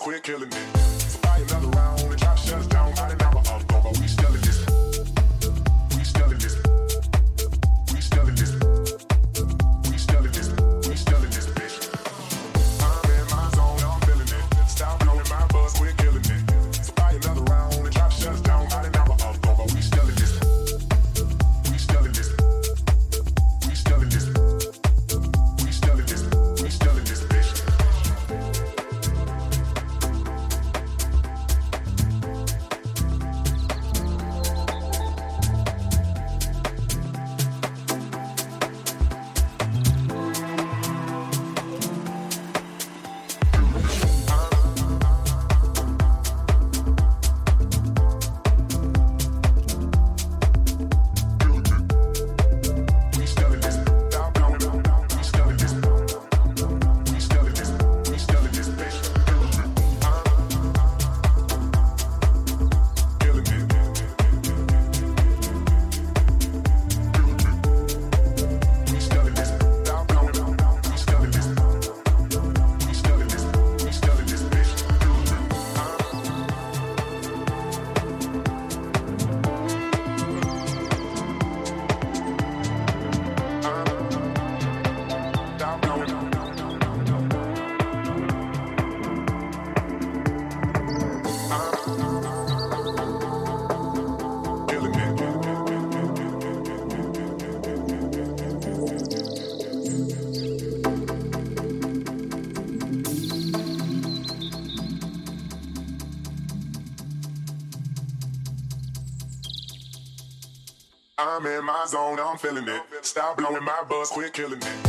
quit killing me. I'm in my zone, I'm feeling it. Stop blowing my buzz, quit killing it.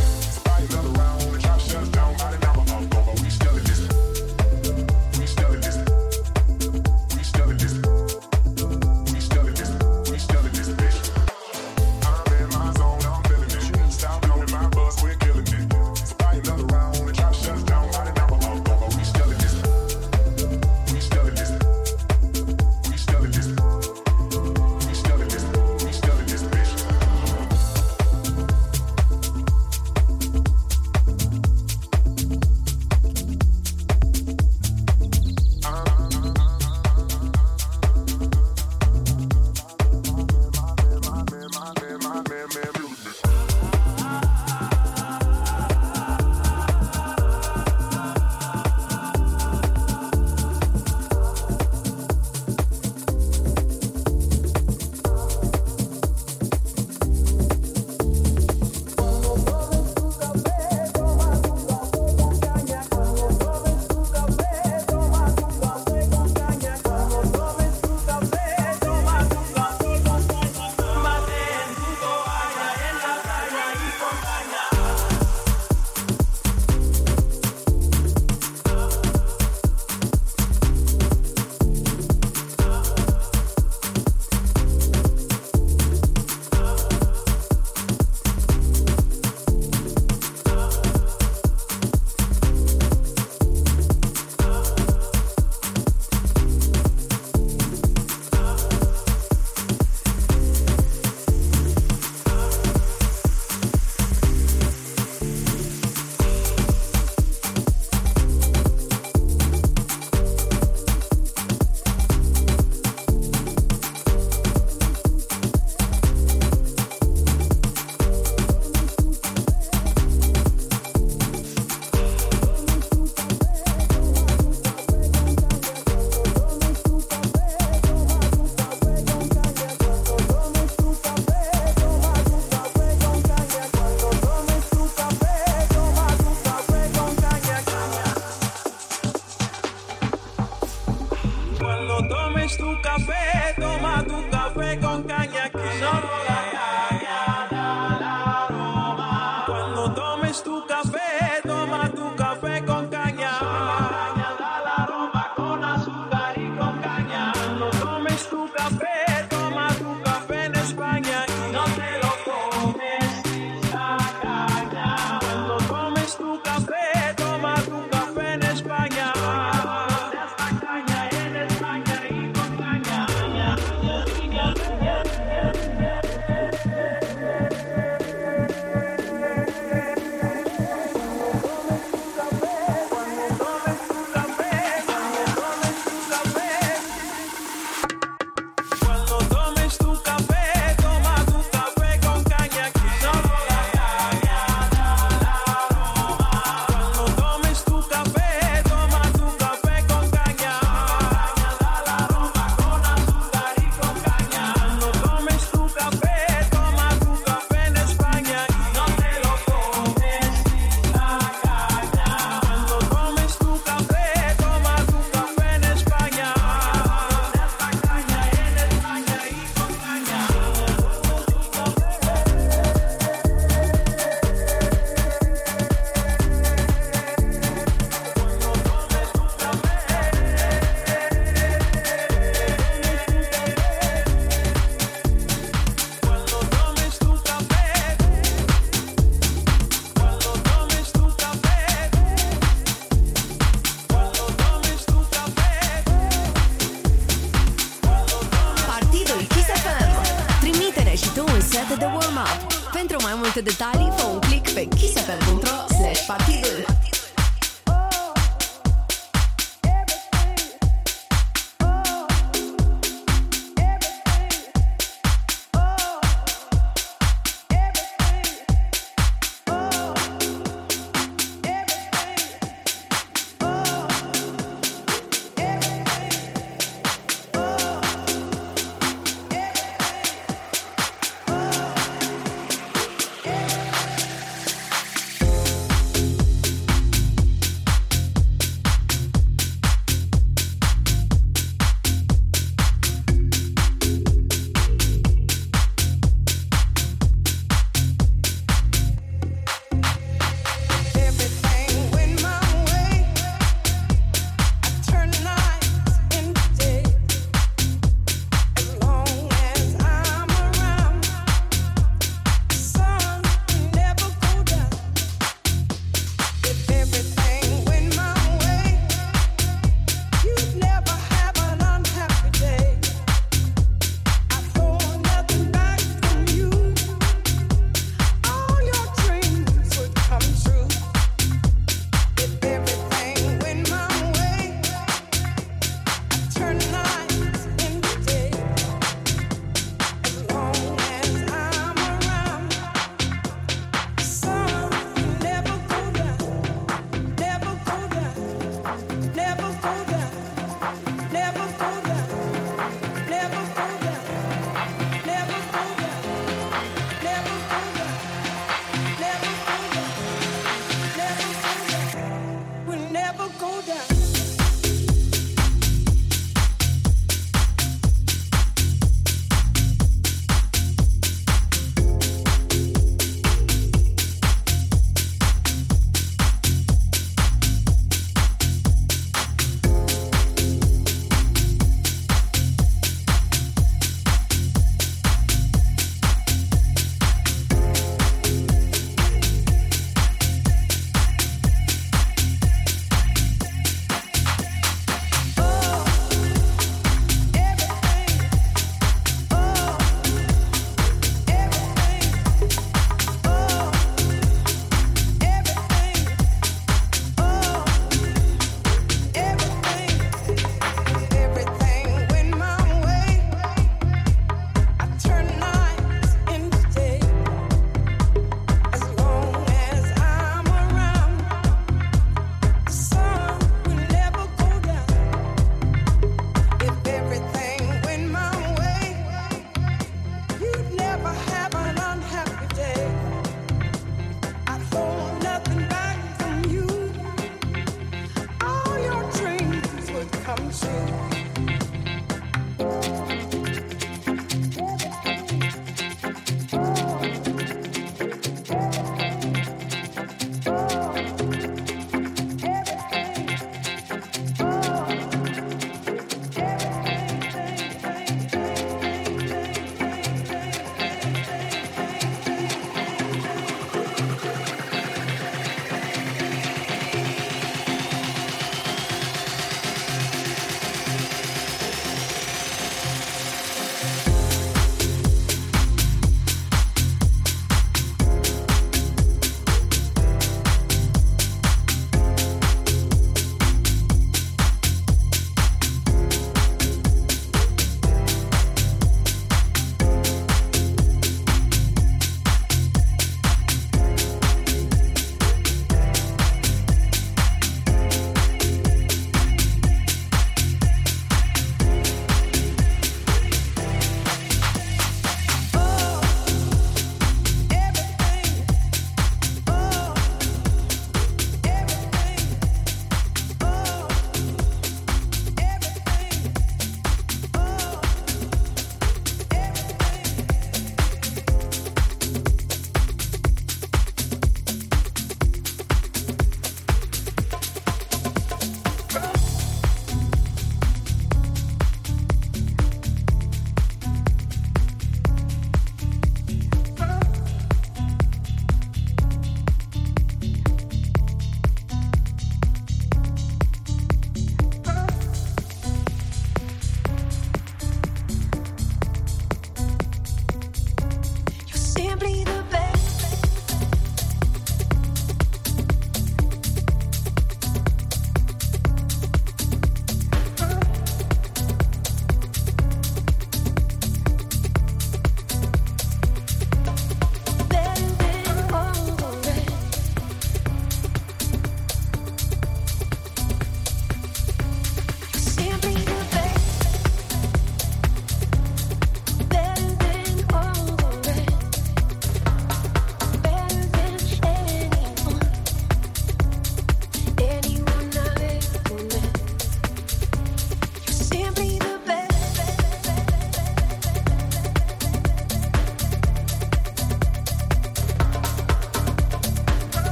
Pentru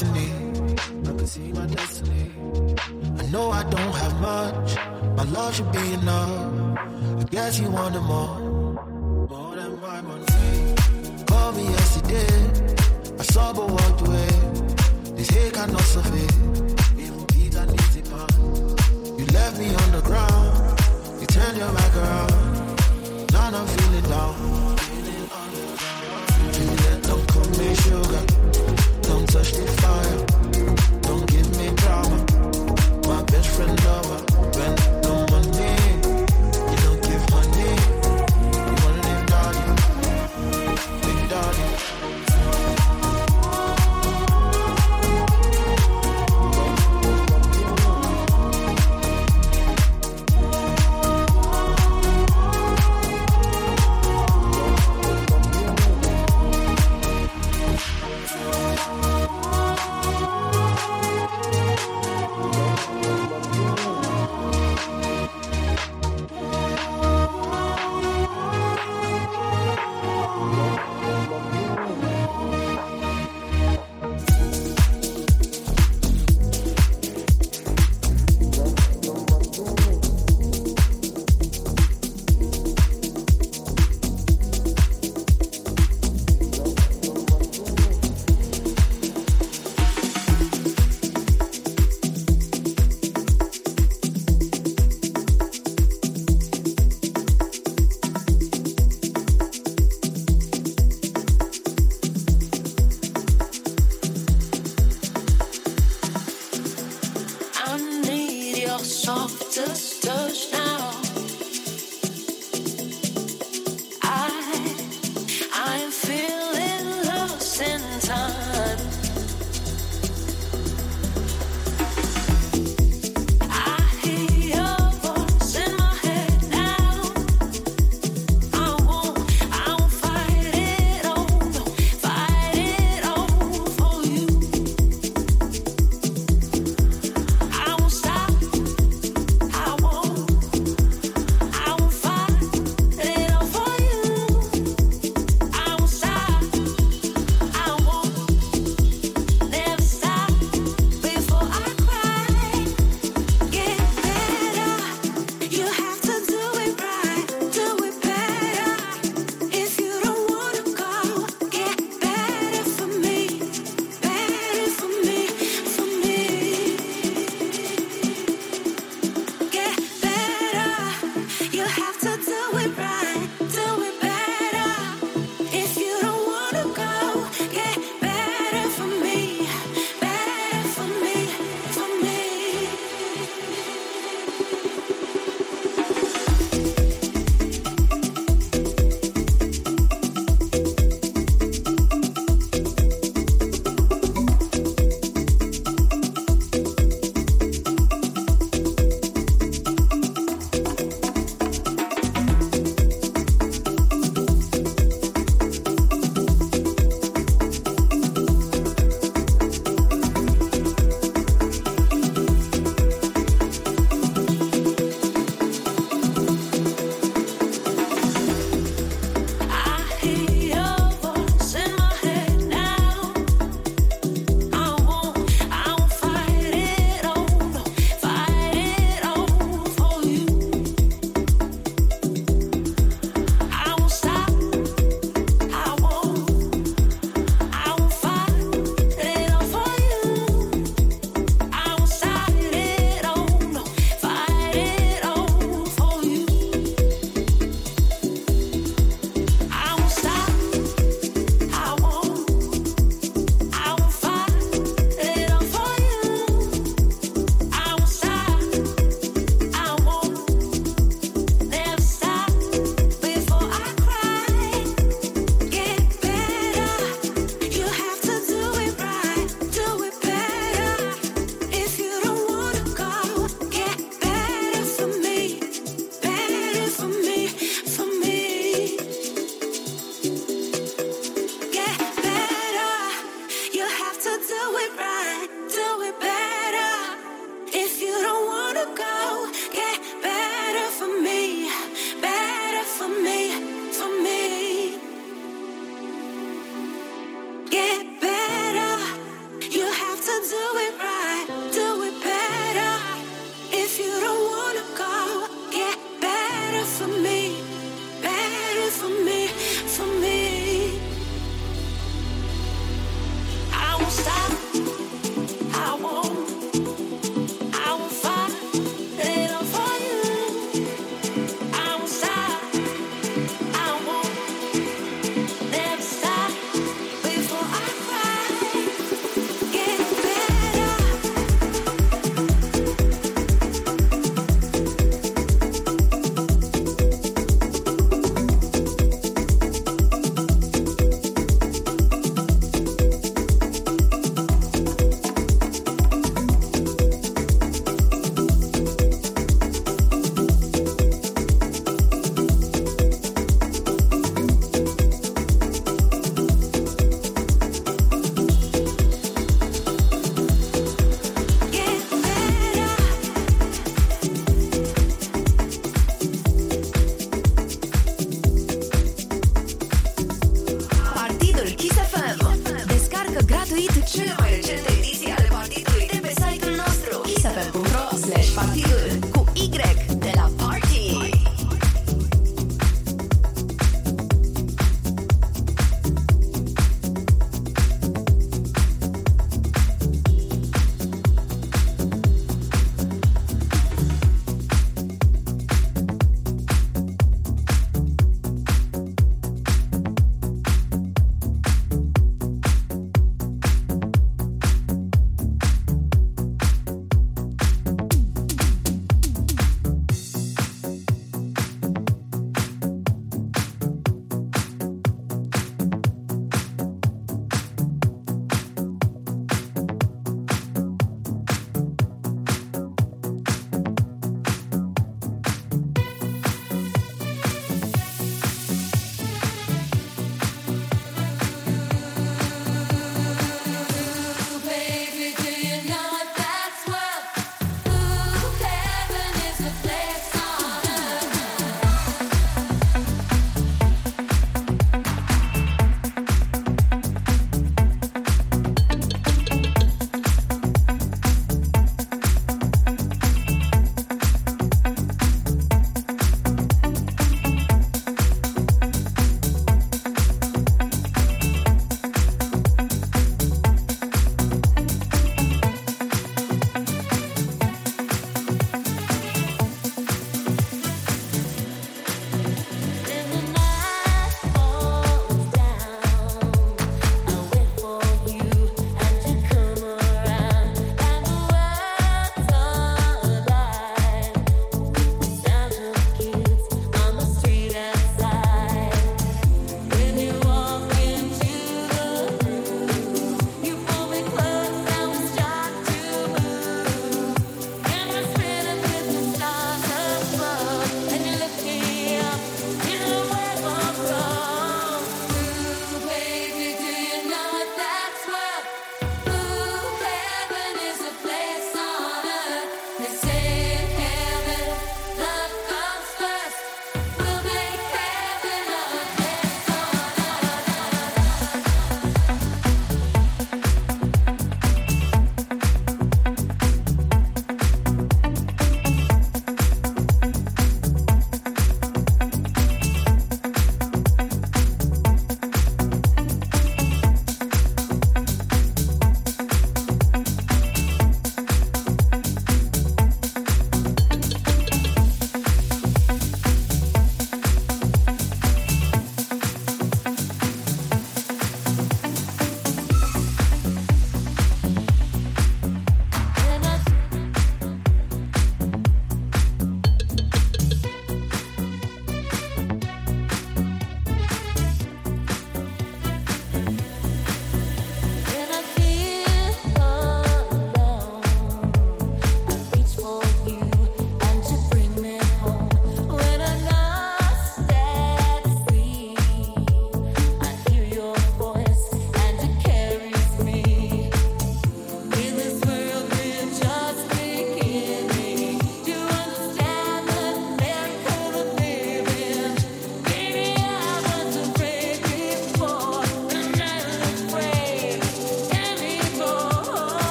questioning.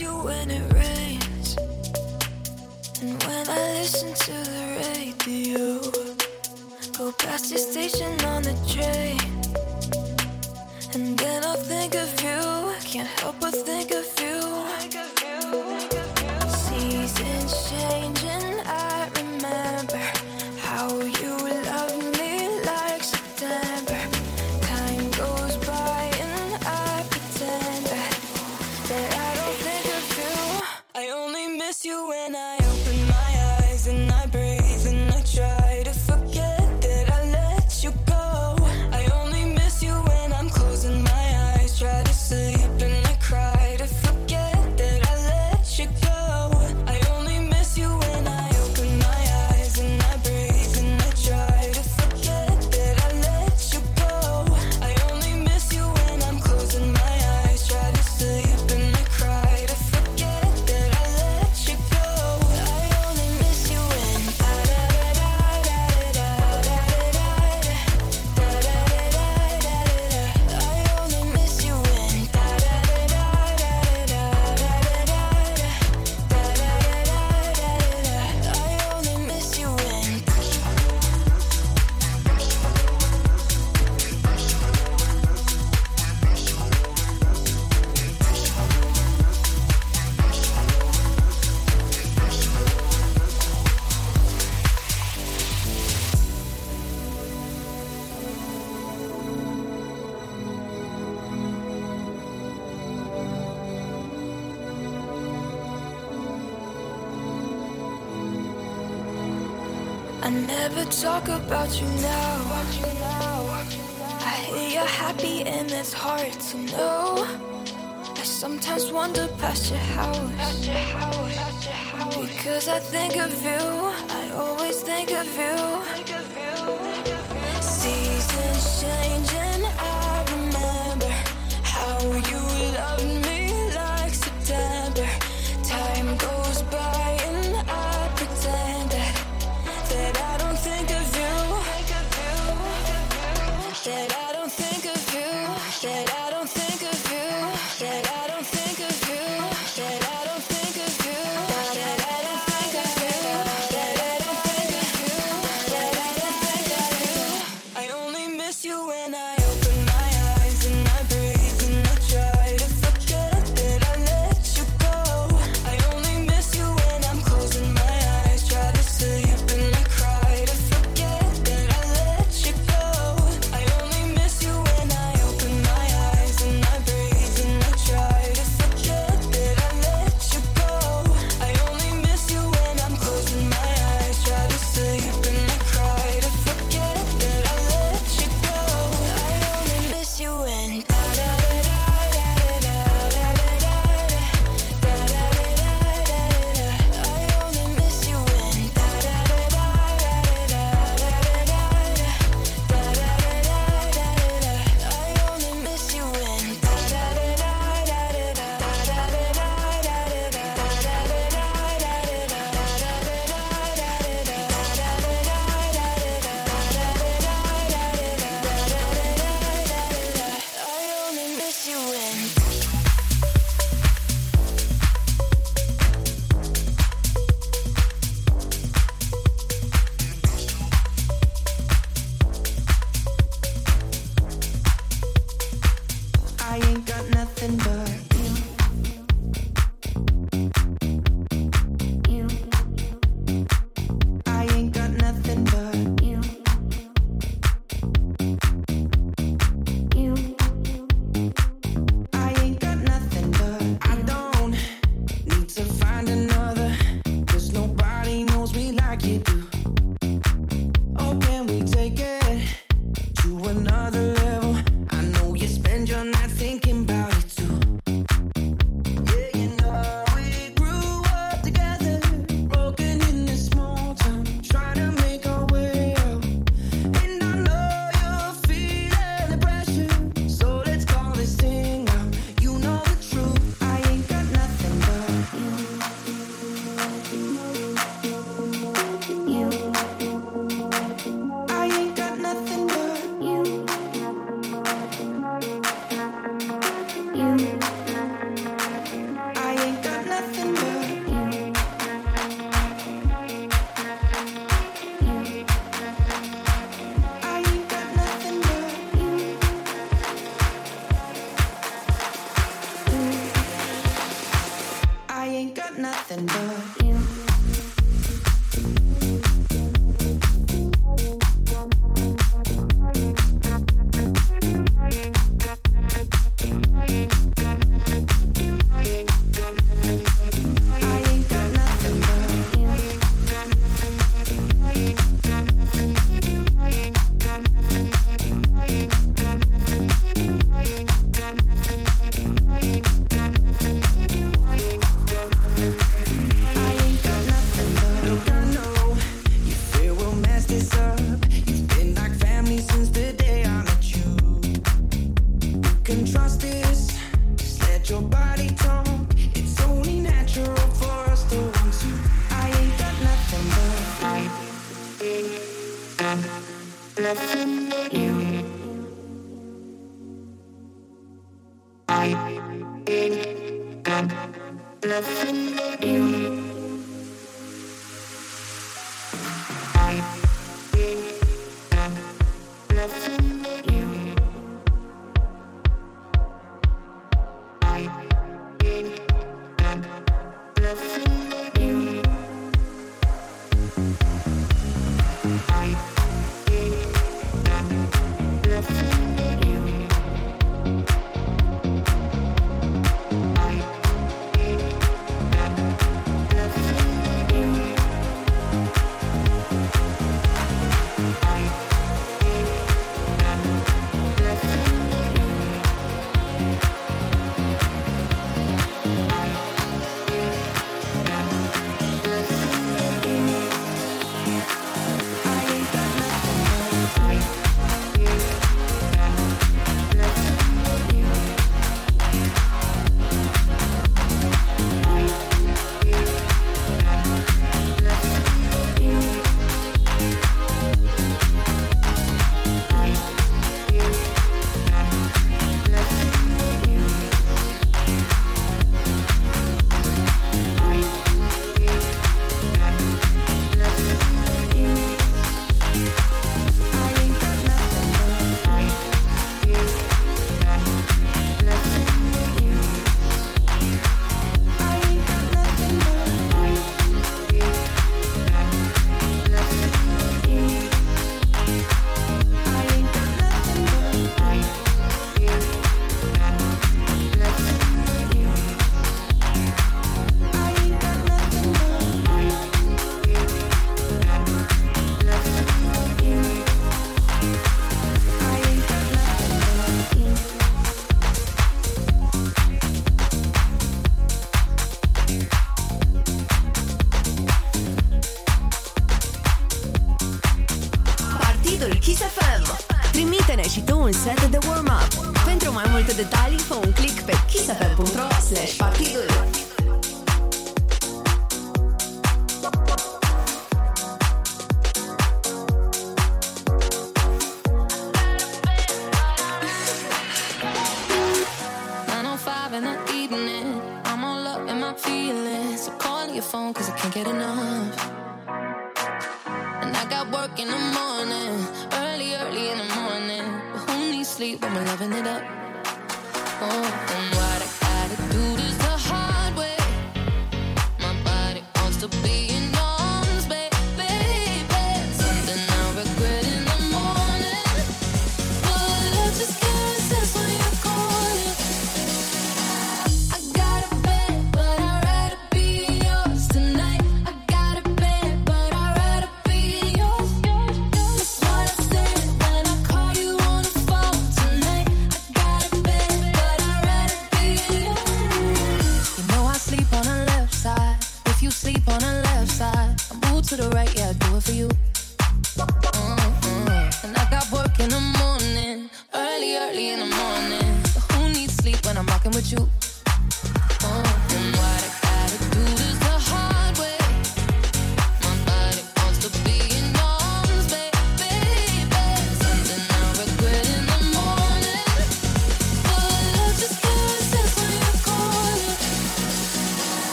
you when it rains. And when I listen to the radio, go past your station on the train. And then I'll think of you. I can't help but think.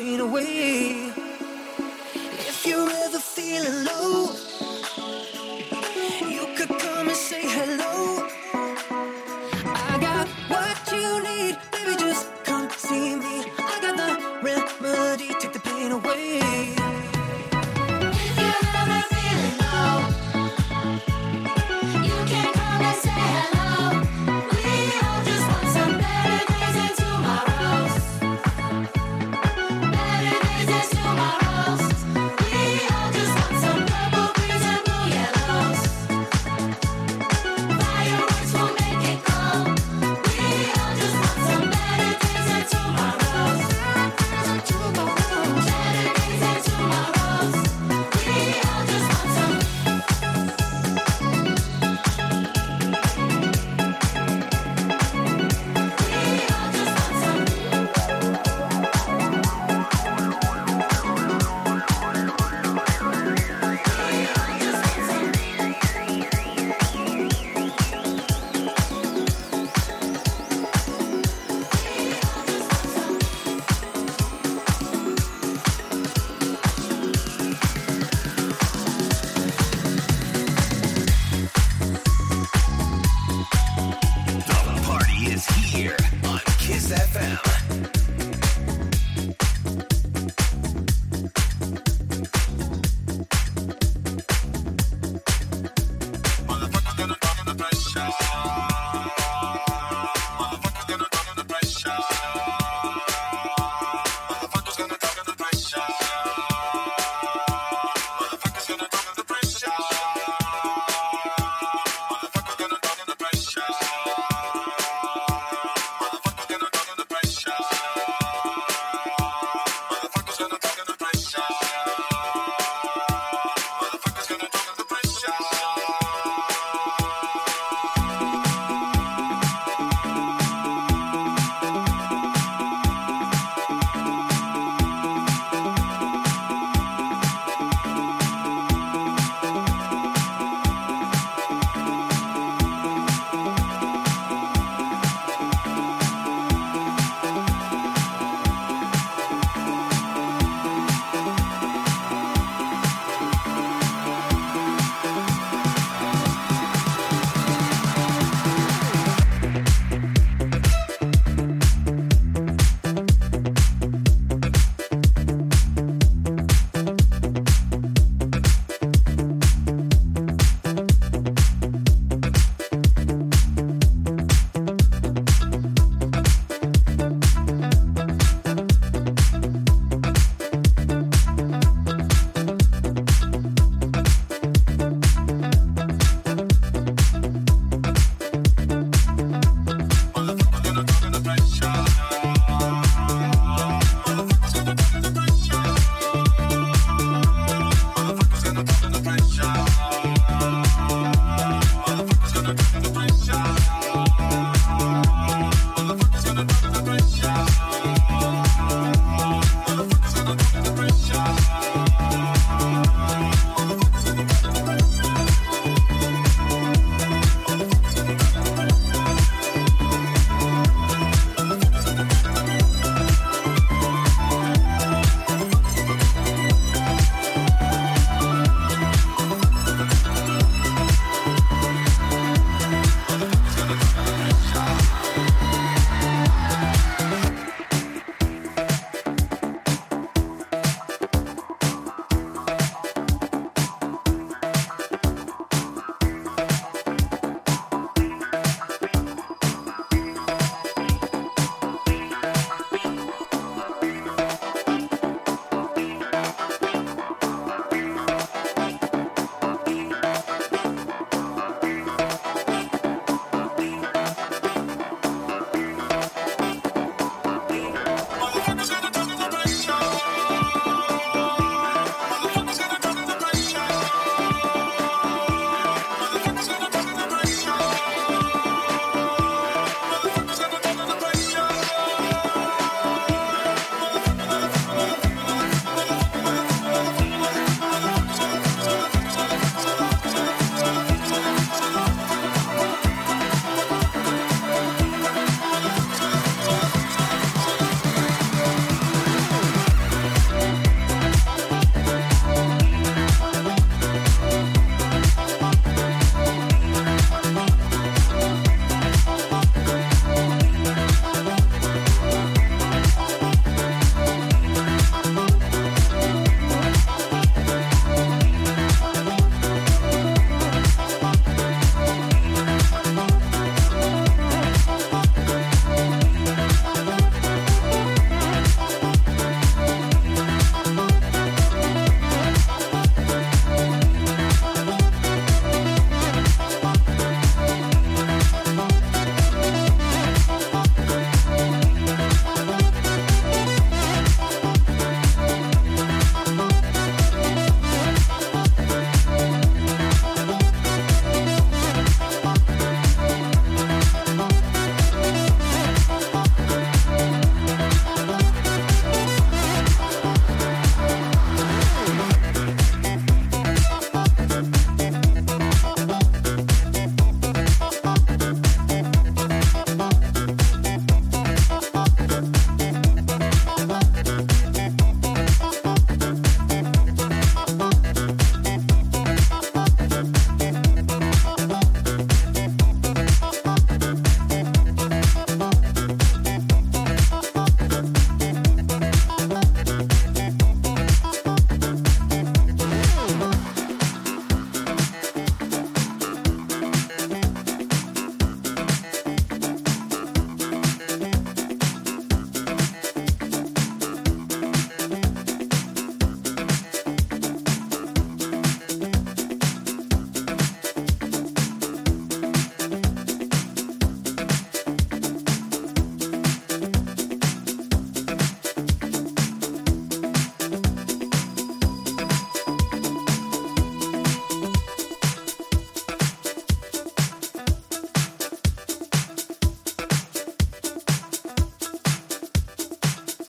The away. If you're ever feeling low,